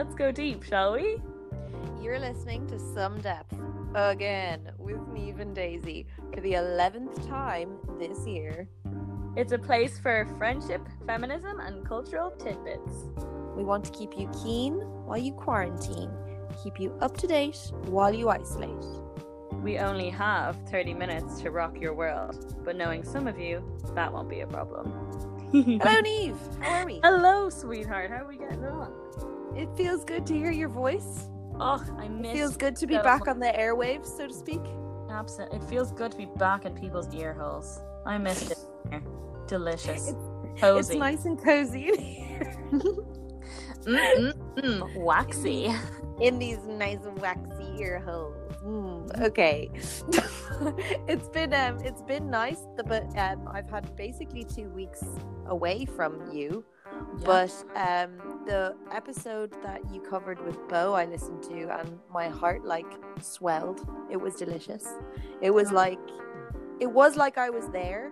let's go deep, shall we? You're listening to Some Depth again with Neve and Daisy for the 11th time this year. It's a place for friendship, feminism, and cultural tidbits. We want to keep you keen while you quarantine, keep you up to date while you isolate. We only have 30 minutes to rock your world, but knowing some of you, that won't be a problem. Hello, Neve. How are we? Hello, sweetheart. How are we getting on? It feels good to hear your voice. Oh, I miss. It feels good to be back on the airwaves, so to speak. Absolutely. It feels good to be back in people's ear holes. I missed it. here. Delicious. It's Cozy. nice and cozy in here. Mm, mm, mm. Waxy. in these nice waxy ear holes. Mm, okay, it's been um, it's been nice, but um, I've had basically two weeks away from you. But um, the episode that you covered with Bo, I listened to, and my heart like swelled. It was delicious. It was like, it was like I was there,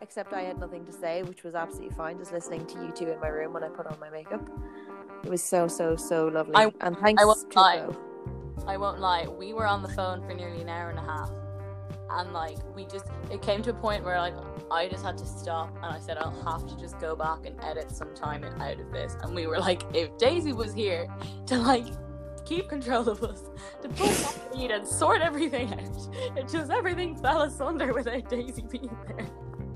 except I had nothing to say, which was absolutely fine. Just listening to you two in my room when I put on my makeup. It was so so so lovely. I- and thanks I won't to lie. Bo. I won't lie, we were on the phone for nearly an hour and a half. And like we just it came to a point where like I just had to stop and I said I'll have to just go back and edit some time out of this. And we were like, if Daisy was here to like keep control of us, to pull we and sort everything out, it just everything fell asunder without Daisy being there.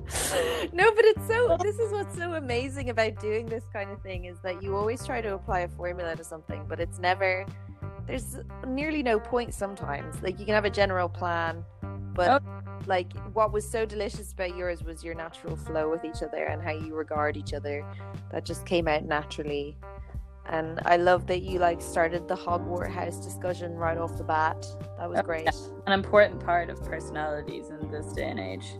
no, but it's so. This is what's so amazing about doing this kind of thing is that you always try to apply a formula to something, but it's never. There's nearly no point sometimes. Like you can have a general plan, but oh. like what was so delicious about yours was your natural flow with each other and how you regard each other. That just came out naturally. And I love that you like started the Hogwarts house discussion right off the bat. That was Oh, great. An important part of personalities in this day and age.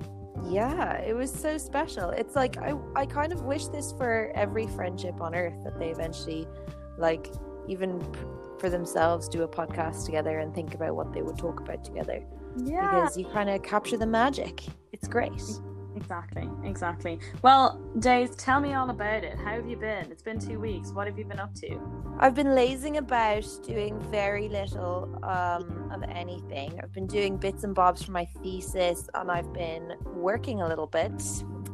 Yeah, it was so special. It's like I I kind of wish this for every friendship on earth that they eventually like even p- for themselves do a podcast together and think about what they would talk about together Yeah. because you kind of capture the magic. It's great. Exactly, exactly. Well, Days, tell me all about it. How have you been? It's been two weeks. What have you been up to? I've been lazing about doing very little um, of anything. I've been doing bits and bobs for my thesis, and I've been working a little bit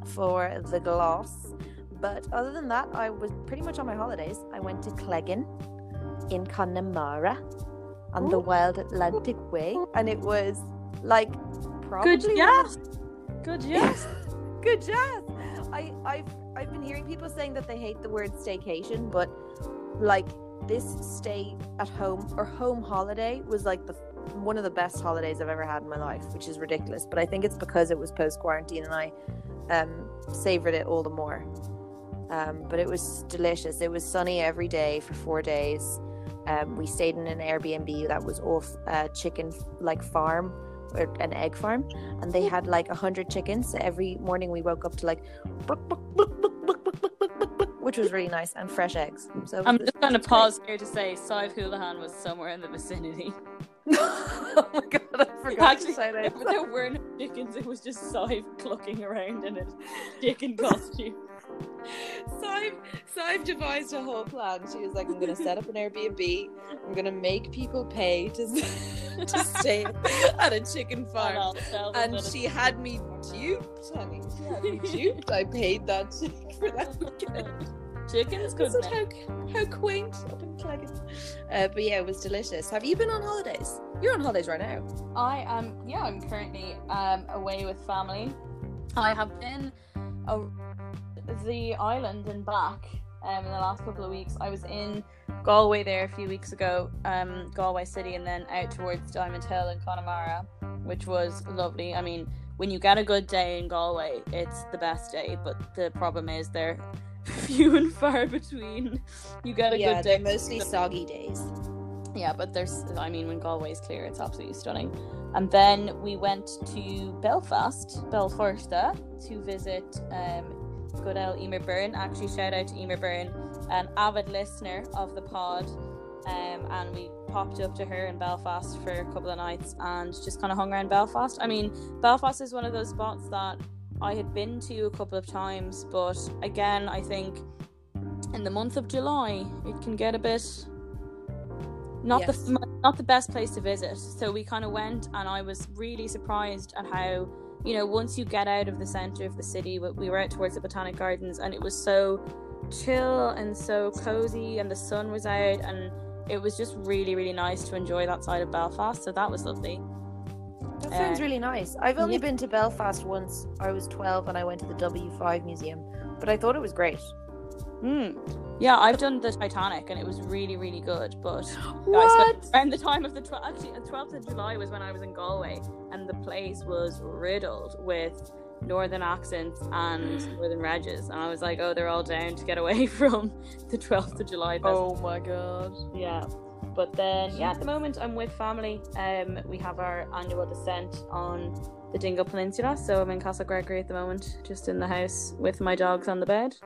for the gloss. But other than that, I was pretty much on my holidays. I went to Cleggan in Connemara on the Wild Atlantic Way, and it was like probably Good jazz. Good jazz. good jazz. I I've I've been hearing people saying that they hate the word staycation, but like this stay at home or home holiday was like the one of the best holidays I've ever had in my life, which is ridiculous. But I think it's because it was post quarantine and I um savored it all the more. Um, but it was delicious. It was sunny every day for four days. Um, we stayed in an Airbnb that was off a chicken like farm or an egg farm, and they had like a hundred chickens. So every morning we woke up to like, which was really nice and fresh eggs. So I'm just going to pause great. here to say Sive Houlihan was somewhere in the vicinity oh my god, I forgot Actually, to shout out. but there were no chickens. It was just Sive clucking around in a chicken costume. Sive, Sive devised a whole plan. She was like, I'm going to set up an Airbnb. I'm going to make people pay to, to stay at a chicken farm. Them And she had me duped, honey. She had me duped. I paid that chick for that weekend. It's- Chickens good Isn't how, how quaint up in Cleggan. Uh, but yeah, it was delicious. Have you been on holidays? You're on holidays right now. I am, yeah, I'm currently um, away with family. I have been a- the island and back um, in the last couple of weeks. I was in Galway there a few weeks ago, um, Galway City, and then out towards Diamond Hill and Connemara, which was lovely. I mean, when you get a good day in Galway, it's the best day, but the problem is they're few and far between. You get a yeah, good day. mostly soggy days. Yeah, but there's, I mean, when Galway's clear, it's absolutely stunning. And then we went to Belfast, Belfast, to visit um, good old Emer Byrne. Actually, shout out to Emer Byrne, an avid listener of the pod. Um, and we popped up to her in Belfast for a couple of nights and just kind of hung around Belfast. I mean, Belfast is one of those spots that I had been to a couple of times, but again, I think in the month of July, it can get a bit not Yes. the not the best place to visit. So we kind of went, and I was really surprised at how you know once you get out of the center of the city, we- we were out towards the Botanic Gardens, and it was so chill and so cozy, and the sun was out, and it was just really really nice to enjoy that side of Belfast. So that was lovely. That sounds Uh, really nice. I've only yeah. been to Belfast once. I was 12 and I went to the W5 museum, but I thought it was great. Mm. Yeah, I've done the Titanic, and it was really really good, but. What? around the time of the 12th, actually, the 12th of July was when I was in Galway, and the place was riddled with northern accents and northern reges. And I was like, oh, they're all down to get away from the 12th of July festival. Oh my god. Yeah. But then, yeah, at the moment I'm with family. Um, we have our annual descent on the Dingle Peninsula, so I'm in Castlegregory at the moment, just in the house with my dogs on the bed,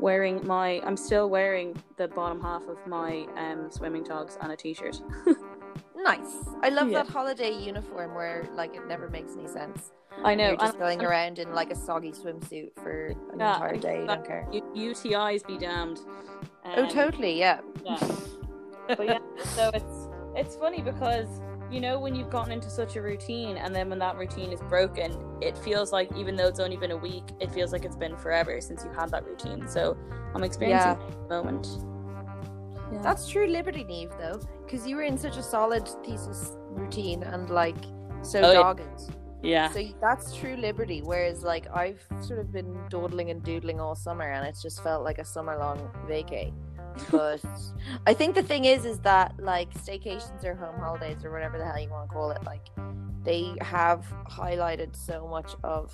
wearing my. I'm still wearing the bottom half of my um, swimming togs and a t-shirt. Nice. I love Yeah. that holiday uniform where like it never makes any sense. I know. You're just and- going and- around in like a soggy swimsuit for an Yeah, entire day. You don't care. UTIs be damned. Oh, Um, totally. Yeah. Yeah. But yeah, so it's it's funny because you know when you've gotten into such a routine, and then when that routine is broken, it feels like even though it's only been a week, it feels like it's been forever since you had that routine. So I'm experiencing Yeah. that moment. Yeah. That's true Liberty Neve though, because you were in such a solid thesis routine and like so Oh, yeah. dogged. yeah. So that's true liberty. Whereas like I've sort of been dawdling and doodling all summer, and it's just felt like a summer long vacay. But I think the thing is, is that like staycations or home holidays or whatever the hell you want to call it, like they have highlighted so much of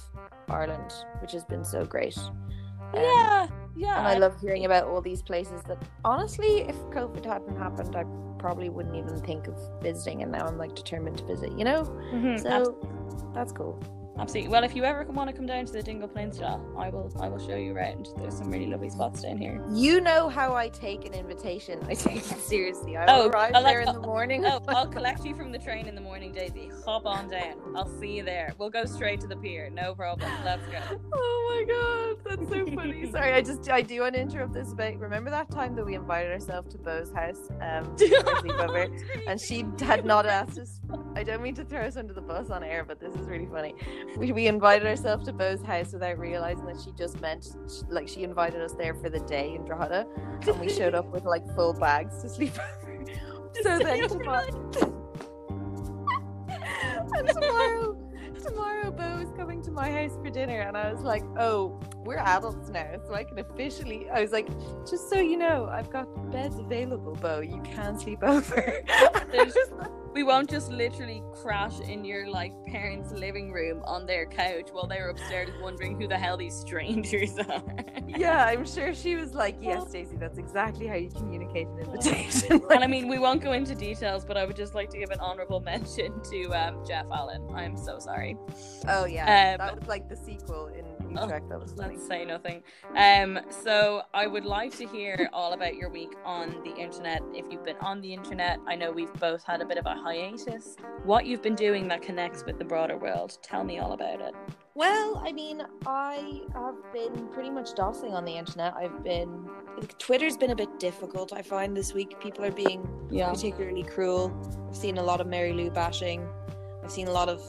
Ireland, which has been so great. Um, yeah, yeah. And I love hearing about all these places that honestly, if COVID hadn't happened, I probably wouldn't even think of visiting. And now I'm like determined to visit, you know? Mhm, So that's cool. Absolutely. Well, if you ever want to come down to the Dingle Peninsula, I will. I will show you around. There's some really lovely spots down here. You know how I take an invitation. I take it seriously. I Oh, will arrive I like- there in the morning. Oh, I'll collect you from the train in the morning, Daisy. Hop on down. I'll see you there. We'll go straight to the pier. No problem. Let's go. Oh my god, that's so funny. Sorry, I just I do want to interrupt this bit. Remember that time that we invited ourselves to Bo's house um, sleepover, and she had not asked us. I don't mean to throw us under the bus on air, but this is really funny. We, we invited ourselves to Bo's house without realizing that she just meant like she invited us there for the day in Drogheda, and we showed up with like full bags to sleep over. So then tomorrow, and tomorrow, tomorrow, Bo is coming to my house for dinner, and I was like, "Oh, we're adults now, so I can officially." I was like, "Just so you know, I've got beds available, Bo. You can sleep over." We won't just literally crash in your like parents' living room on their couch while they're upstairs wondering who the hell these strangers are. yeah, I'm sure she was like, "Yes, Stacey, that's exactly how you communicate an invitation." and I mean, we won't go into details, but I would just like to give an honourable mention to um, Jeff Allen. I'm so sorry. oh yeah, Um, that was like the sequel in oh, that was funny. Let's say nothing. Um, so I would like to hear all about your week on the internet. If you've been on the internet, I know we've both had a bit of a hiatus. What you've been doing that connects with the broader world? Tell me all about it. Well, I mean, I have been pretty much dossing on the internet. I've been Twitter's been a bit difficult. I find this week people are being Yeah. particularly cruel. I've seen a lot of Mary Lou bashing. I've seen a lot of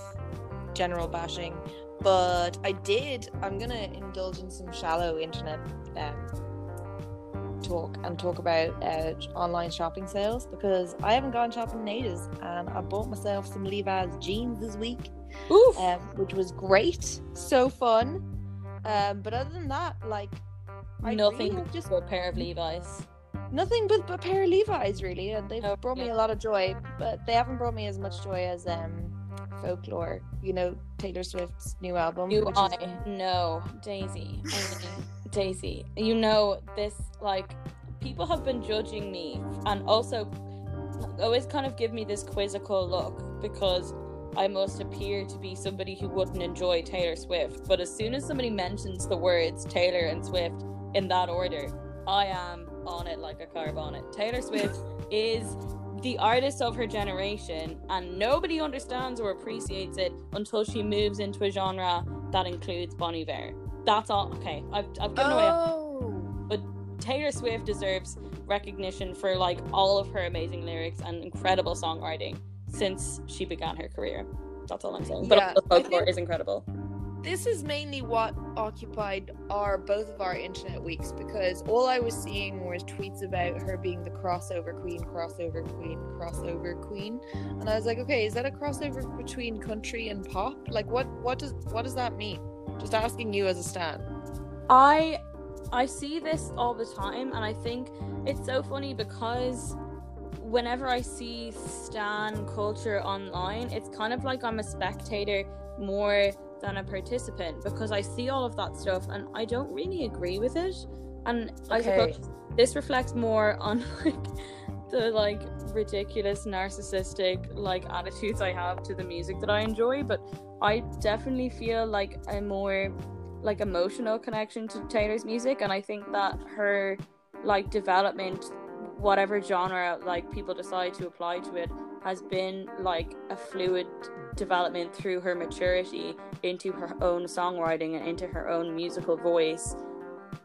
general bashing. But I did. I'm gonna indulge in some shallow internet um, talk and talk about uh, online shopping sales because I haven't gone shopping in ages, and I bought myself some Levi's jeans this week Oof. um, which was great, so fun. Um, but other than that, like I Nothing really just a pair of Levi's. nothing but a pair of Levi's really, and they've Oh, brought me a lot of joy. But they haven't brought me as much joy as um, folklore. You know, Taylor Swift's new album. You which I is- know, Daisy. Daisy. You know this like people have been judging me and also always kind of give me this quizzical look because I must appear to be somebody who wouldn't enjoy Taylor Swift. But as soon as somebody mentions the words Taylor and Swift in that order, I am on it like a car bonnet. Taylor Swift is the artist of her generation, and nobody understands or appreciates it until she moves into a genre that includes Bon Iver. That's all. Okay, I've, I've given away. Oh. But Taylor Swift deserves recognition for like all of her amazing lyrics and incredible songwriting since she began her career. That's all I'm saying. But Yeah, the folklore think- is incredible. This is mainly what occupied our both of our internet weeks because all I was seeing was tweets about her being the crossover queen, crossover queen, crossover queen, and I was like, okay, is that a crossover between country and pop? Like, what what does what does that mean? Just asking you as a stan. I I see this all the time and I think it's so funny because whenever I see stan culture online, it's kind of like I'm a spectator more than a participant because I see all of that stuff and I don't really agree with it. And I Okay. suppose this reflects more on like the like ridiculous narcissistic like attitudes I have to the music that I enjoy, but I definitely feel like a more like emotional connection to Taylor's music and I think that her like development whatever genre like people decide to apply to it has been like a fluid development through her maturity into her own songwriting and into her own musical voice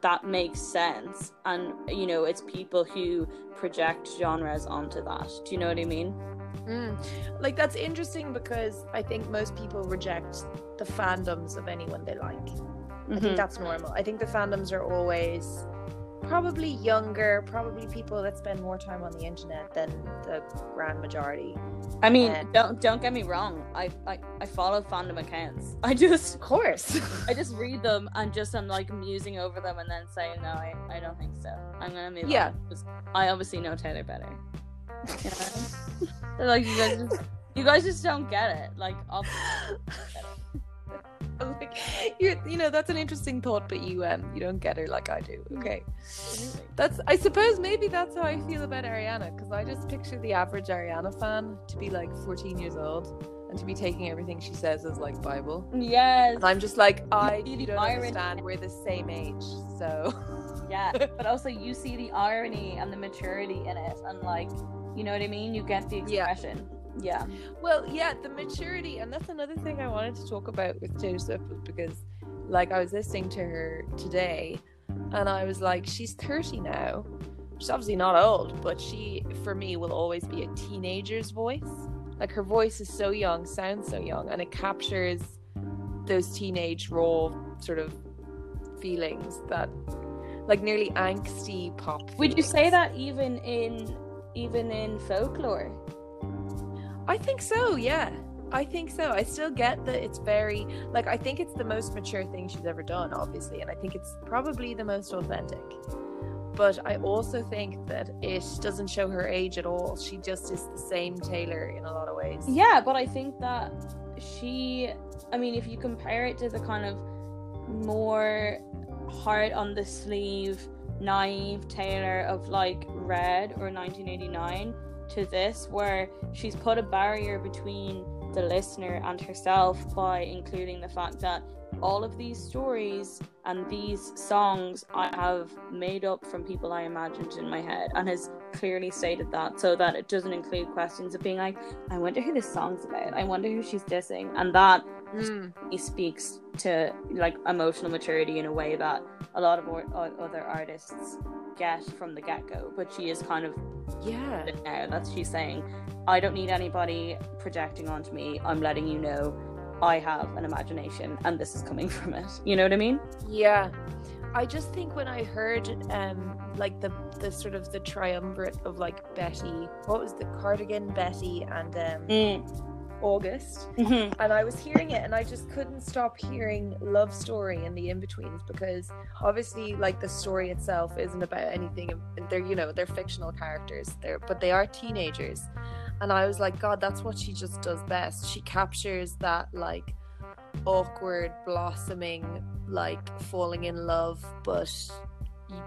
that makes sense and you know it's people who project genres onto that do you know what i mean Mm. Like that's interesting because I think most people reject the fandoms of anyone they like. I think Mhm. that's normal. I think the fandoms are always probably younger, probably people that spend more time on the internet than the grand majority. i mean and- don't don't get me wrong I, I i follow fandom accounts i just Of course. i just read them and just i'm like musing over them and then saying no i, I don't think so i'm gonna move Yeah. i obviously know taylor better you know? Like you guys just you guys just don't get it like obviously like, you you know, that's an interesting thought, but you um you don't get her like I do. Okay. That's I suppose maybe that's how I feel about Ariana, because I just picture the average Ariana fan to be like 14 years old and to be taking everything she says as like Bible. yes And I'm just like, I you don't understand. We're the same age, so yeah but also you see the irony and the maturity in it and like you know what i mean you get the expression yeah, Well, yeah, the maturity, and that's another thing I wanted to talk about with Taylor Swift was because, like, I was listening to her today, and I was like, she's thirty now. She's obviously not old, but she, for me, will always be a teenager's voice. Like her voice is so young, sounds so young, and it captures those teenage raw sort of feelings that, like, nearly angsty pop. would you say that even in even in folklore I think so, yeah. I think so. I still get that it's very like I think it's the most mature thing she's ever done, obviously, and I think it's probably the most authentic. But I also think that it doesn't show her age at all. She just is the same Taylor in a lot of ways. Yeah, but I think that she, I mean, if you compare it to the kind of more hard on the sleeve naive Taylor of like Red or 1989 to this, where she's put a barrier between the listener and herself by including the fact that all of these stories and these songs I have made up from people I imagined in my head and has clearly stated that so that it doesn't include questions of being like, I wonder who this song's about. I wonder who she's dissing. And that Mm. speaks to like emotional maturity in a way that a lot of or- other artists get from the get-go but she is kind of Yeah. now that's she's saying. I don't need anybody projecting onto me. I'm letting you know i have an imagination and this is coming from it. You know what i mean? Yeah. I just think when I heard um like the the sort of the triumvirate of like Betty, what was the cardigan, Betty and um August. Mhm. and I was hearing it and I just couldn't stop hearing love story in the in-betweens because obviously like the story itself isn't about anything they're you know they're fictional characters they're but they are teenagers and I was like god that's what she just does best she captures that like awkward blossoming like falling in love but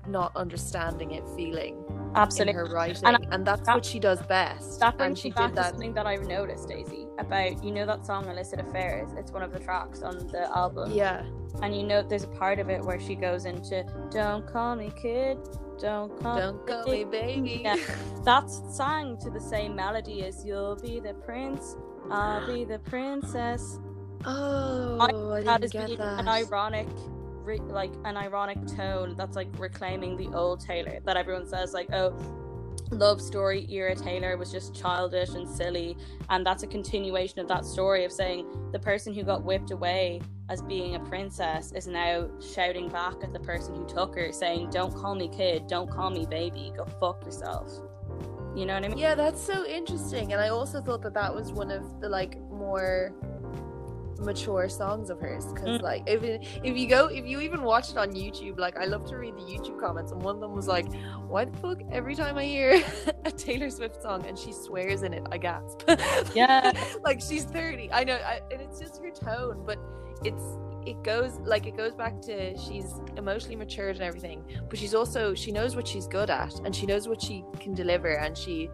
not understanding it feeling in absolutely. her writing. And and, that's that- what she does best. That and she back did that something that i've noticed daisy about you know that song illicit affairs? It's one of the tracks on the album. Yeah. And you know there's a part of it where she goes into don't call me kid don't call don't call me baby. Yeah. that's sang to the same melody as you'll be the prince i'll be the princess. Oh, I, that didn't is get being that. an ironic re- like an ironic tone that's like reclaiming the old Taylor that everyone says like oh love story era Taylor was just childish and silly. And that's a continuation of that story of saying the person who got whipped away as being a princess is now shouting back at the person who took her saying don't call me kid don't call me baby go fuck yourself. You know what I mean? Yeah, that's so interesting. And I also thought that that was one of the like more mature songs of hers because Mm. like if if you go if you even watch it on YouTube like I love to read the YouTube comments and one of them was like why the fuck every time I hear a Taylor Swift song and she swears in it I gasp Yeah. like she's 30 I know I, and it's just her tone but it's it goes like it goes back to she's emotionally matured and everything but she's also she knows what she's good at and she knows what she can deliver and she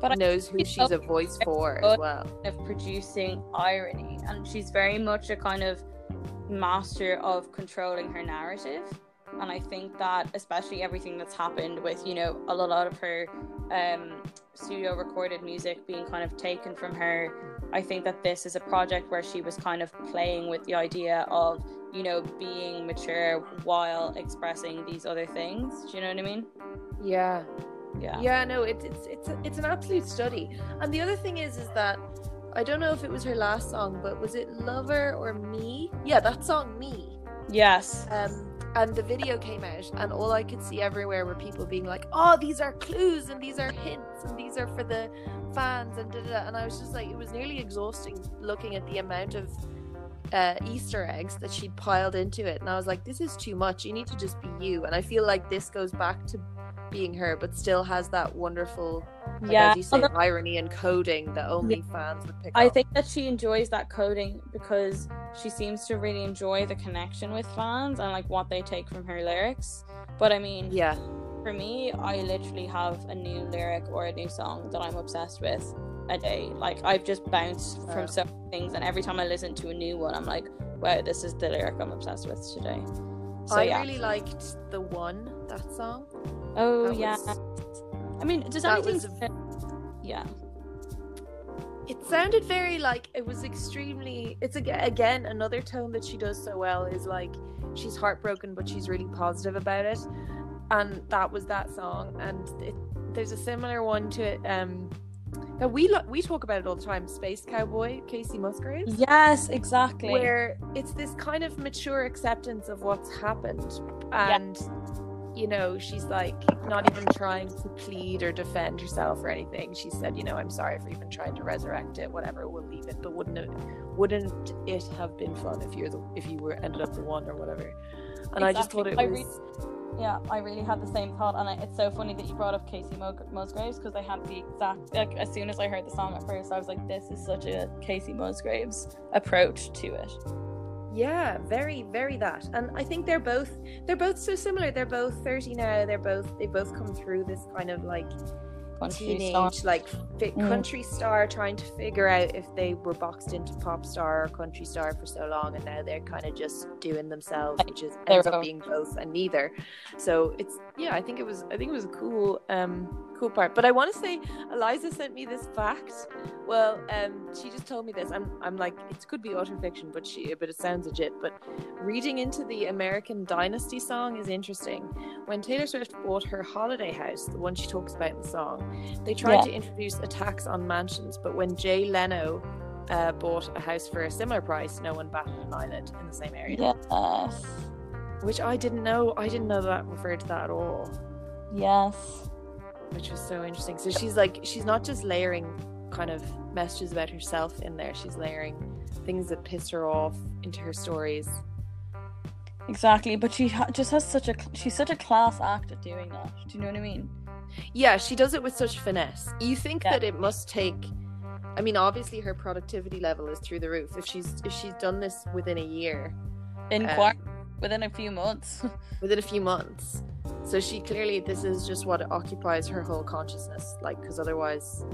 But I knows who she's a voice for as well. of producing irony and she's very much a kind of master of controlling her narrative. And i think that especially everything that's happened with you know a lot of her um studio recorded music being kind of taken from her i think that this is a project where she was kind of playing with the idea of you know being mature while expressing these other things. Do you know what i mean? Yeah yeah. Yeah no it's it's it's a, it's an absolute study. And the other thing is is that i don't know if it was her last song but was it lover or me? Yeah that song me. Yes. Um and the video came out and all i could see everywhere were people being like oh these are clues and these are hints and these are for the fans and da, da, da. and i was just like it was nearly exhausting looking at the amount of uh, easter eggs that she'd piled into it. And i was like this is too much. You need to just be you. And i feel like this goes back to being her but still has that wonderful like, yeah as you say irony and coding that only fans would pick I up think that she enjoys that coding because she seems to really enjoy the connection with fans and like what they take from her lyrics. But I mean, yeah for me, I literally have a new lyric or a new song that I'm obsessed with a day. Like I've just bounced Wow. from so many things, and every time I listen to a new one, I'm like, wow, this is the lyric I'm obsessed with today. So i yeah. really liked the one that song oh That yeah. was- I mean, does that anything? was yeah. It sounded very like it was extremely. It's aga again another tone that she does so well is like she's heartbroken, but she's really positive about it, and that was that song. And it, there's a similar one to it. Um, that we lo- we talk about it all the time. Space Cowboy, Kacey Musgraves. Yes, exactly. Where it's this kind of mature acceptance of what's happened, Yeah. You know, she's like not even trying to plead or defend herself or anything. She said, you know, I'm sorry for even trying to resurrect it. Whatever, we'll leave it. But wouldn't it, wouldn't it have been fun if you're the if you were ended up the one or whatever? And I just thought it I was. Yeah, I really had the same thought, and I, it's so funny that you brought up Kacey Musgraves because I had the exact like as soon as I heard the song at first, I was like, "This is such a Kacey Musgraves approach to it." Yeah, very, very that. And I think they're both they're both so similar. They're both 30 now. They're both they both come through this kind of like Country teenage song. like fi- Mm. country star trying to figure out if they were boxed into pop star or country star for so long and now they're kind of just doing themselves which is ends up being both and neither so it's yeah i think it was i think it was a cool um cool part. But i want to say eliza sent me this fact. Well um she just told me this. I'm i'm like it could be autofiction but she but it sounds legit. But reading into the american dynasty song is interesting. When taylor swift bought her holiday house the one she talks about in the song they tried Yeah. to introduce a tax on mansions, but when Jay Leno uh, bought a house for a similar price, no one batted an eyelid in the same area. Yes, Which I didn't know. I didn't know that referred to that at all, yes, which was so interesting. So she's like, she's not just layering kind of messages about herself in there. She's layering things that pissed her off into her stories. exactly. But she ha- just has such a she's such a class act at doing that. Do you know what I mean? Yeah, she does it with such finesse. You think Yeah. that it must take I mean, obviously her productivity level is through the roof. If she's if she's done this within a year, In Um, within a few months. within a few months. So she clearly, this is just what occupies her whole consciousness, like, because otherwise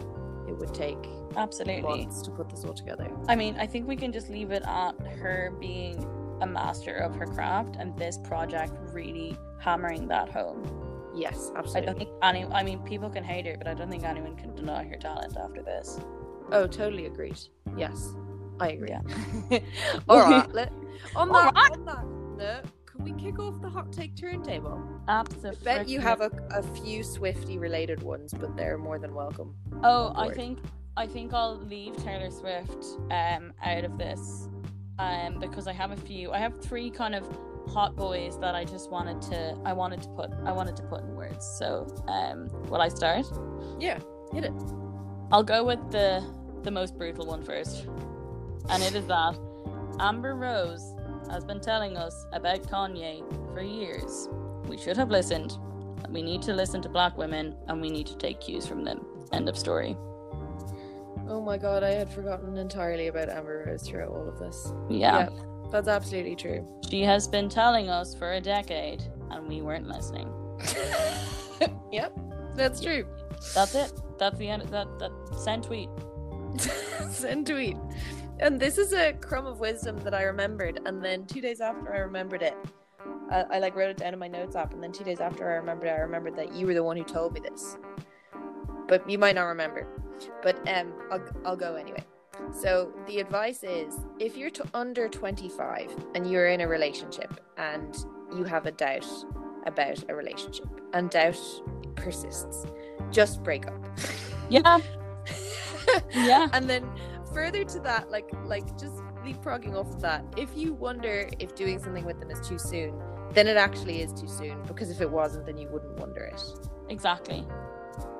it would take Absolutely. months to put this all together. I mean, I think we can just leave it at her being a master of her craft and this project really hammering that home. Yes, absolutely. I don't think any I mean people can hate her, but I don't think anyone can deny her talent after this. Oh, totally agreed. Yes, I agree. Yeah. all right. Let, on All that, on that note, can we kick off the hot take turntable? Absolutely. Bet you have a, a few Swifty related ones, but they're more than welcome. Oh, I think I think I'll leave Taylor Swift um out of this, um because I have a few. I have three kind of hot boys that I just wanted to I wanted to put I wanted to put in words. So um, will I start? Yeah, hit it. I'll go with the the most brutal one first, and it is that Amber Rose has been telling us about Kanye for years. We should have listened. We need to listen to black women, and we need to take cues from them. End of story. Oh my god, I had forgotten entirely about Amber Rose throughout all of this. Yeah. That's absolutely true. She has been telling us for a decade, and we weren't listening. yep, that's true. That's it. That's the end. That that send tweet. Send tweet. And this is a crumb of wisdom that I remembered, and then two days after I remembered it, I, I like wrote it down in my notes app, and then two days after I remembered it, I remembered that you were the one who told me this. But you might not remember. But um, I'll I'll go anyway. So the advice is, if you're to under 25 and you're in a relationship and you have a doubt about a relationship and doubt persists, just break up. Yeah. Yeah. and then further to that, like like just leapfrogging off of that, if you wonder if doing something with them is too soon, then it actually is too soon because if it wasn't, then you wouldn't wonder it. Exactly.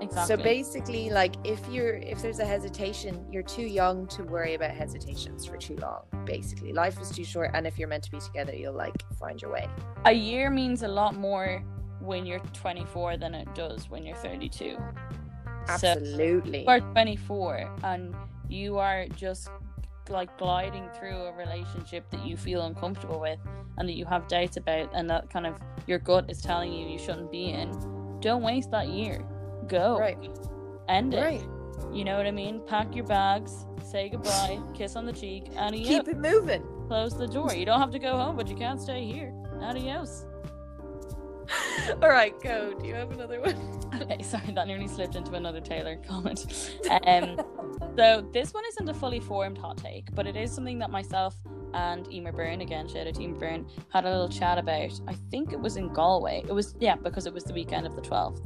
Exactly. So basically, like if you're if there's a hesitation, you're too young to worry about hesitations for too long. Basically, life is too short, and if you're meant to be together, you'll like find your way. a year means a lot more when you're 24 than it does when you're 32. So Absolutely. are 24 and you are just like gliding through a relationship that you feel uncomfortable with and that you have doubts about and that kind of your gut is telling you you shouldn't be in. Don't waste that year. Go. Right. End it. Right. You know what I mean? Pack your bags, say goodbye, kiss on the cheek, adios. Keep it moving. Close the door. You don't have to go home, but you can't stay here. Adios. All right, go. Do you have another one? Okay, sorry, that nearly slipped into another Taylor comment. Um, so this one isn't a fully formed hot take, but it is something that myself and Emer Byrne, again, shout out to Emer Byrne, had a little chat about. I think it was in Galway. It was, yeah, because it was the weekend of the 12th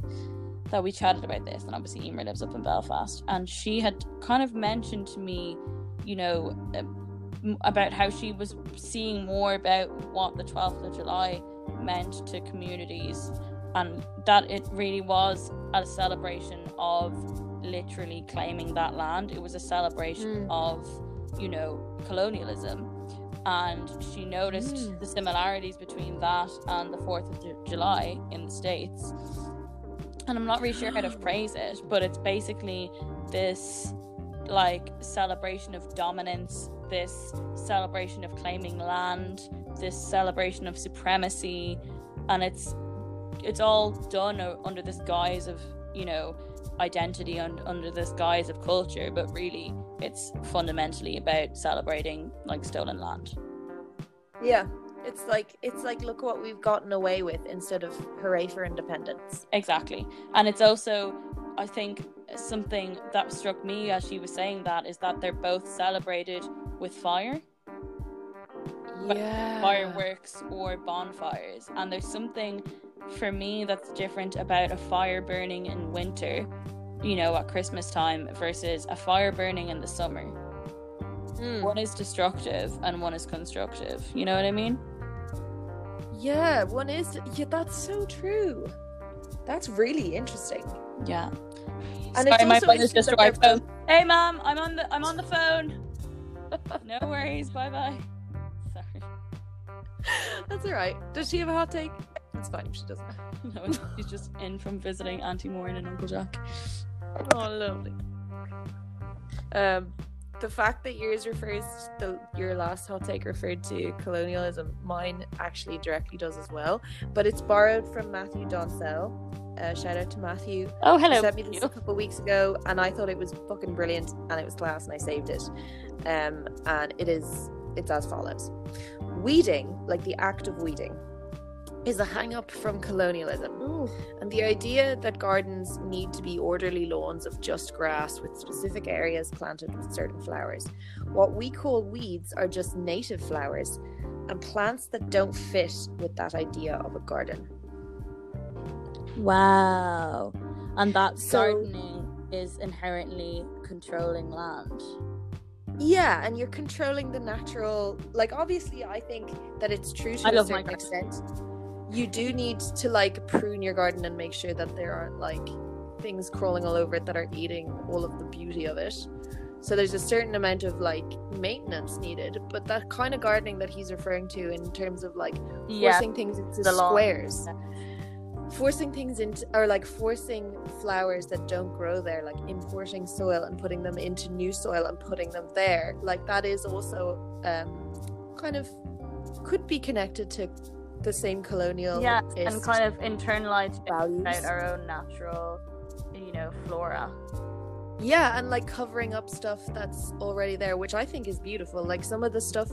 that we chatted about this. And obviously, Emer lives up in Belfast. And she had kind of mentioned to me, you know, um, about how she was seeing more about what the 12th of July meant to communities and that it really was a celebration of literally claiming that land. It was a celebration Mm. of, you know, colonialism. And she noticed Mm. the similarities between that and the 4th of Ju- July in the States. And I'm not really sure how to phrase it, but it's basically this like celebration of dominance, this celebration of claiming land, this celebration of supremacy, and it's it's all done under this guise of you know identity and under this guise of culture, but really it's fundamentally about celebrating like stolen land. Yeah. It's like it's like look what we've gotten away with instead of hooray for independence. Exactly. And it's also, I think, something that struck me as she was saying that is that they're both celebrated with fire, Yeah. fireworks, or bonfires. And there's something for me that's different about a fire burning in winter, you know, at Christmas time versus a fire burning in the summer. Mm. One is destructive and one is constructive. You know what I mean? Yeah, one is yeah, that's so true. That's really interesting. Yeah. And Sorry, it's my phone is just they're home. Hey, mom, I'm on the I'm on the phone. no worries. Bye bye. Sorry. That's all right. Does she have a hot take? It's fine if she doesn't. No, she's just in from visiting Auntie Maureen and Uncle Jack. Oh, lovely. Um, the fact that yours refers the your last hot take referred to colonialism, mine actually directly does as well. But it's borrowed from Matthew Doncel. Uh, shout out to Matthew. Oh, hello. He sent me this a couple of weeks ago, and I thought it was fucking brilliant, and it was class, and I saved it. Um, and it is it's as follows: Weeding, like the act of weeding, is a hang up from colonialism. And the idea that gardens need to be orderly lawns of just grass with specific areas planted with certain flowers. What we call weeds are just native flowers, and plants that don't fit with that idea of a garden. Wow. And that So- gardening is inherently controlling land. Yeah, and you're controlling the natural. Like, obviously, I think that it's true to I a certain extent. You do need to like prune your garden and make sure that there aren't like things crawling all over it that are eating all of the beauty of it. So there's a certain amount of like maintenance needed, but that kind of gardening that he's referring to in terms of like Yeah. forcing things into lawn. Forcing things into or like forcing flowers that don't grow there, like importing soil and putting them into new soil and putting them there. Like that is also um, kind of could be connected to the same colonial Yeah, and kind of internalized values. about our own natural, you know, flora. Yeah, and like covering up stuff that's already there, which I think is beautiful. Like some of the stuff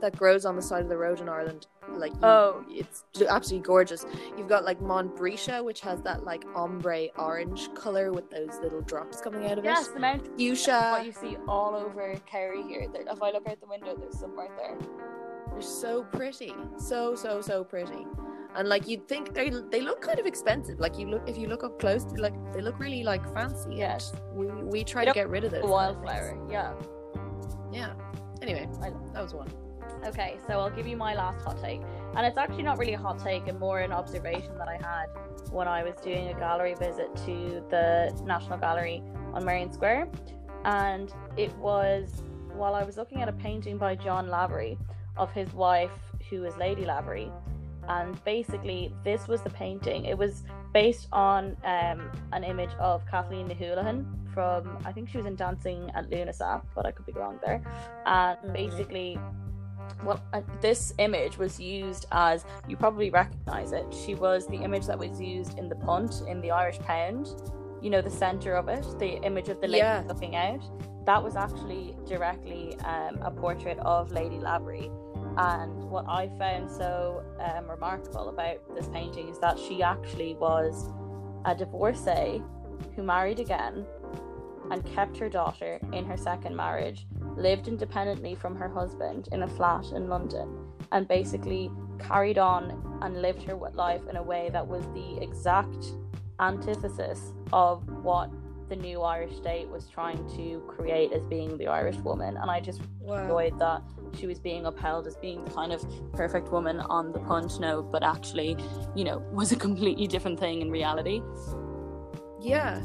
that grows on the side of the road in Ireland, like you- Oh. it's absolutely gorgeous. You've got like Montbretia, which has that like ombre orange color with those little drops coming out of Yes, it. Yes, the mountain. What you see all over Kerry here. There, if I look out the window, there's some right there. they're so pretty, so so so pretty. And like you'd think they they look kind of expensive. Like you look if you look up close, like they look really like fancy. Yes. we we try They to get rid of those A kind of wildflower. Yeah. Yeah. Anyway, that was one. Okay, so I'll give you my last hot take. And it's actually not really a hot take, and more an observation that I had when I was doing a gallery visit to the National Gallery on Merrion Square. And it was while I was looking at a painting by John Lavery of his wife, who is Lady Lavery. And basically, this was the painting. It was based on um, an image of Kathleen Ni Houlihan from, I think she was in Dancing at Lughnasa, but I could be wrong there. And Mhm. basically, well, uh, this image was used as you probably recognize it. She was the image that was used in the punt in the Irish pound. You know, the center of it, the image of the lady Yeah. looking out. That was actually directly um, a portrait of Lady Lavery. And what I found so um, remarkable about this painting is that she actually was a divorcee who married again and kept her daughter in her second marriage, lived independently from her husband in a flat in London, and basically carried on and lived her life in a way that was the exact antithesis of what the new Irish state was trying to create as being the Irish woman. And I just Wow. enjoyed that she was being upheld as being the kind of perfect woman on the punch note, but actually, you know, was a completely different thing in reality. Yeah.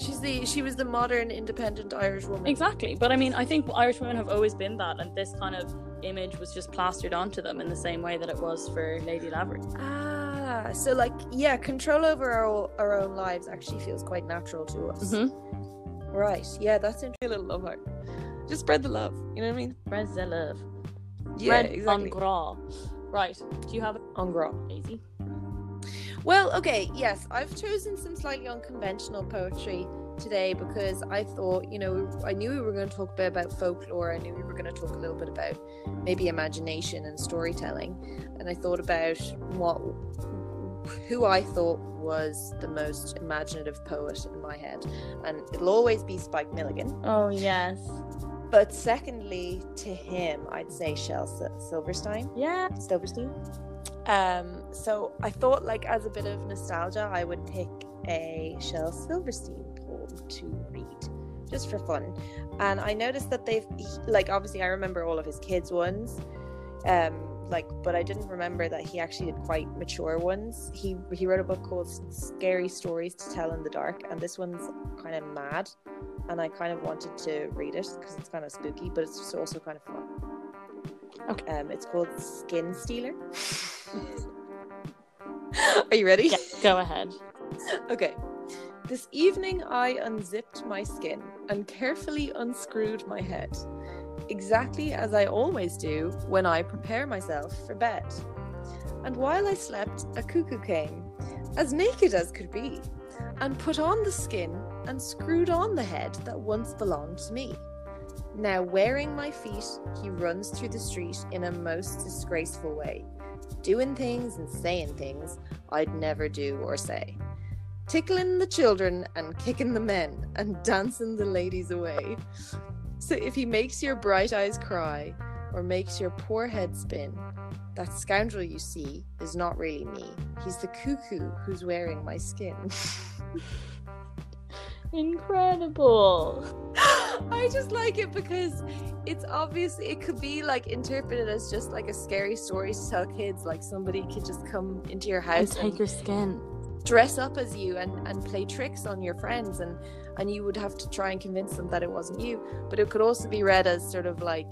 She's the she was the modern independent Irish woman. Exactly. But I mean, I think Irish women have always been that, and this kind of image was just plastered onto them in the same way that it was for Lady Lavery. Ah, so like yeah, control over our, our own lives actually feels quite natural to us. Mm-hmm. Right. Yeah, that's interesting. A little love heart. Just spread the love. You know what I mean? Spread the love. Yeah, Red exactly. en. Right. Do you have it, En gras. Daisy? Well, okay, yes, I've chosen some slightly unconventional poetry today because I thought, you know, I knew we were going to talk a bit about folklore. I knew we were going to talk a little bit about maybe imagination and storytelling, and I thought about what who I thought was the most imaginative poet in my head, and it'll always be Spike Milligan. Oh yes. But secondly, to him, I'd say Shel Silverstein. Yeah. Silverstein. Um, so I thought, like, as a bit of nostalgia, I would pick a Shel Silverstein poem to read just for fun. And I noticed that they've, like, obviously, I remember all of his kids' ones, um, like, but I didn't remember that he actually did quite mature ones. He he wrote a book called Scary Stories to Tell in the Dark, and this one's kind of mad. And I kind of wanted to read it because it's kind of spooky, but it's also kind of fun. Okay. Um, it's called Skin Stealer. Are you ready? Yeah. Go ahead. Okay. This evening I unzipped my skin and carefully unscrewed my head, exactly as I always do when I prepare myself for bed. And while I slept, a cuckoo came, as naked as could be, and put on the skin and screwed on the head that once belonged to me. Now, wearing my feet, he runs through the street in a most disgraceful way, doing things and saying things I'd never do or say tickling the children and kicking the men and dancing the ladies away. So if he makes your bright eyes cry, or makes your poor head spin. That scoundrel you see is not really me. He's the cuckoo who's wearing my skin. Incredible. I just like it because it's obviously it could be like interpreted as just like a scary story to tell kids. Like somebody could just come into your house And take and your skin. dress up as you and, and play tricks on your friends and and you would have to try and convince them that it wasn't you. But it could also be read as sort of like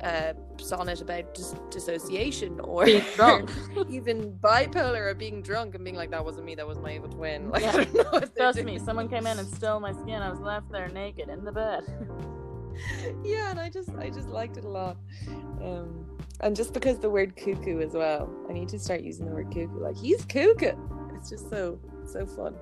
a sonnet about dis- dissociation or Being drunk. even bipolar or being drunk and being like that wasn't me, that was my evil twin. Like Yeah. I don't know Trust me, someone came in and stole my skin. I was left there naked in the bed. yeah, and I just I just liked it a lot. Um, and just because the word cuckoo as well, I need to start using the word cuckoo. Like he's cuckoo. It's just so so fun.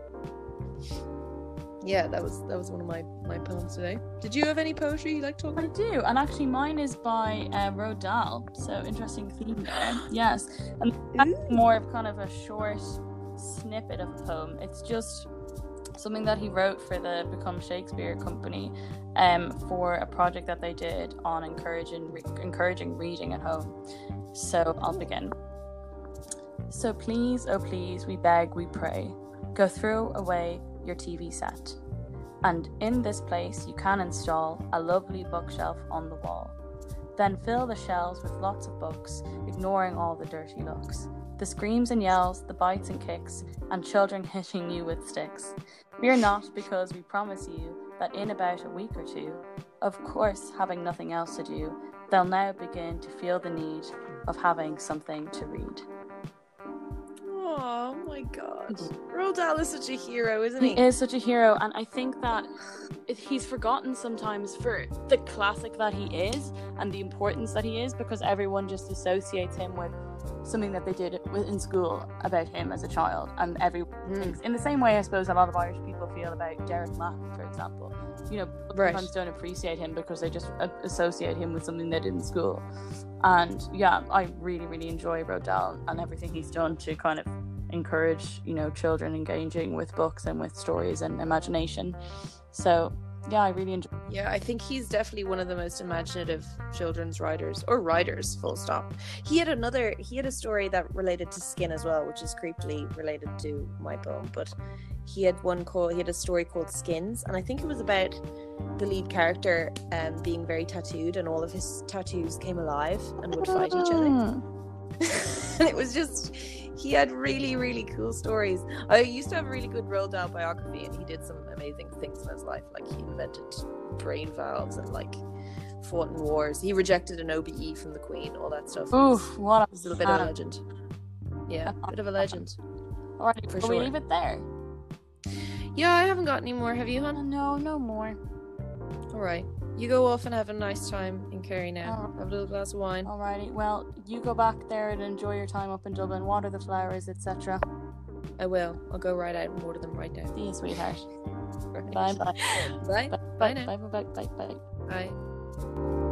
Yeah, that was that was one of my my poems today. Did you have any poetry you like talking? I do, and actually mine is by uh, Roald Dahl. So interesting theme there. Yes, and that's more of kind of a short snippet of a poem. It's just something that he wrote for the Become Shakespeare company, um, for a project that they did on encouraging re- encouraging reading at home. So I'll begin. So please, oh please, we beg, we pray, go throw away your TV set. And in this place, you can install a lovely bookshelf on the wall. Then fill the shelves with lots of books, ignoring all the dirty looks. The screams and yells, the bites and kicks, and children hitting you with sticks. Fear not, because we promise you that in about a week or two, of course, having nothing else to do, they'll now begin to feel the need of having something to read. Oh my god, Roald Dahl is such a hero, isn't He he? is such a hero, and I think that he's forgotten sometimes for the classic that he is and the importance that he is because everyone just associates him with something that they did in school about him as a child, and everyone Mm. thinks in the same way I suppose a lot of Irish people feel about Derek Mack, for example. You know, Right. sometimes don't appreciate him because they just associate him with something they did in school. And yeah, I really, really enjoy Dahl and everything he's done to kind of encourage, you know, children engaging with books and with stories and imagination. So yeah, I really enjoy. Yeah, I think he's definitely one of the most imaginative children's writers or writers, full stop. He had another he had a story that related to skin as well, which is creepily related to my poem, but he had one called he had a story called Skins, and I think it was about the lead character um being very tattooed and all of his tattoos came alive and would fight each other. and it was just he had really really cool stories. I used to have a really good Roald Dahl biography and he did some amazing things in his life. Like he invented brain valves and like fought in wars. He rejected an OBE from the queen all that stuff. Oof, what a little bit of a legend. Yeah a bit of a legend. Alright, for will we leave it there? yeah i haven't got any more. Have you hon? No, no more. all right you go off and have a nice time in Kerry now Alright. have a little glass of wine Alrighty, well, you go back there and enjoy your time up in Dublin, water the flowers, etc. i will i'll go right out and water them right now See you, sweetheart. Right. Bye bye. bye Bye Bye bye now. bye bye bye bye. bye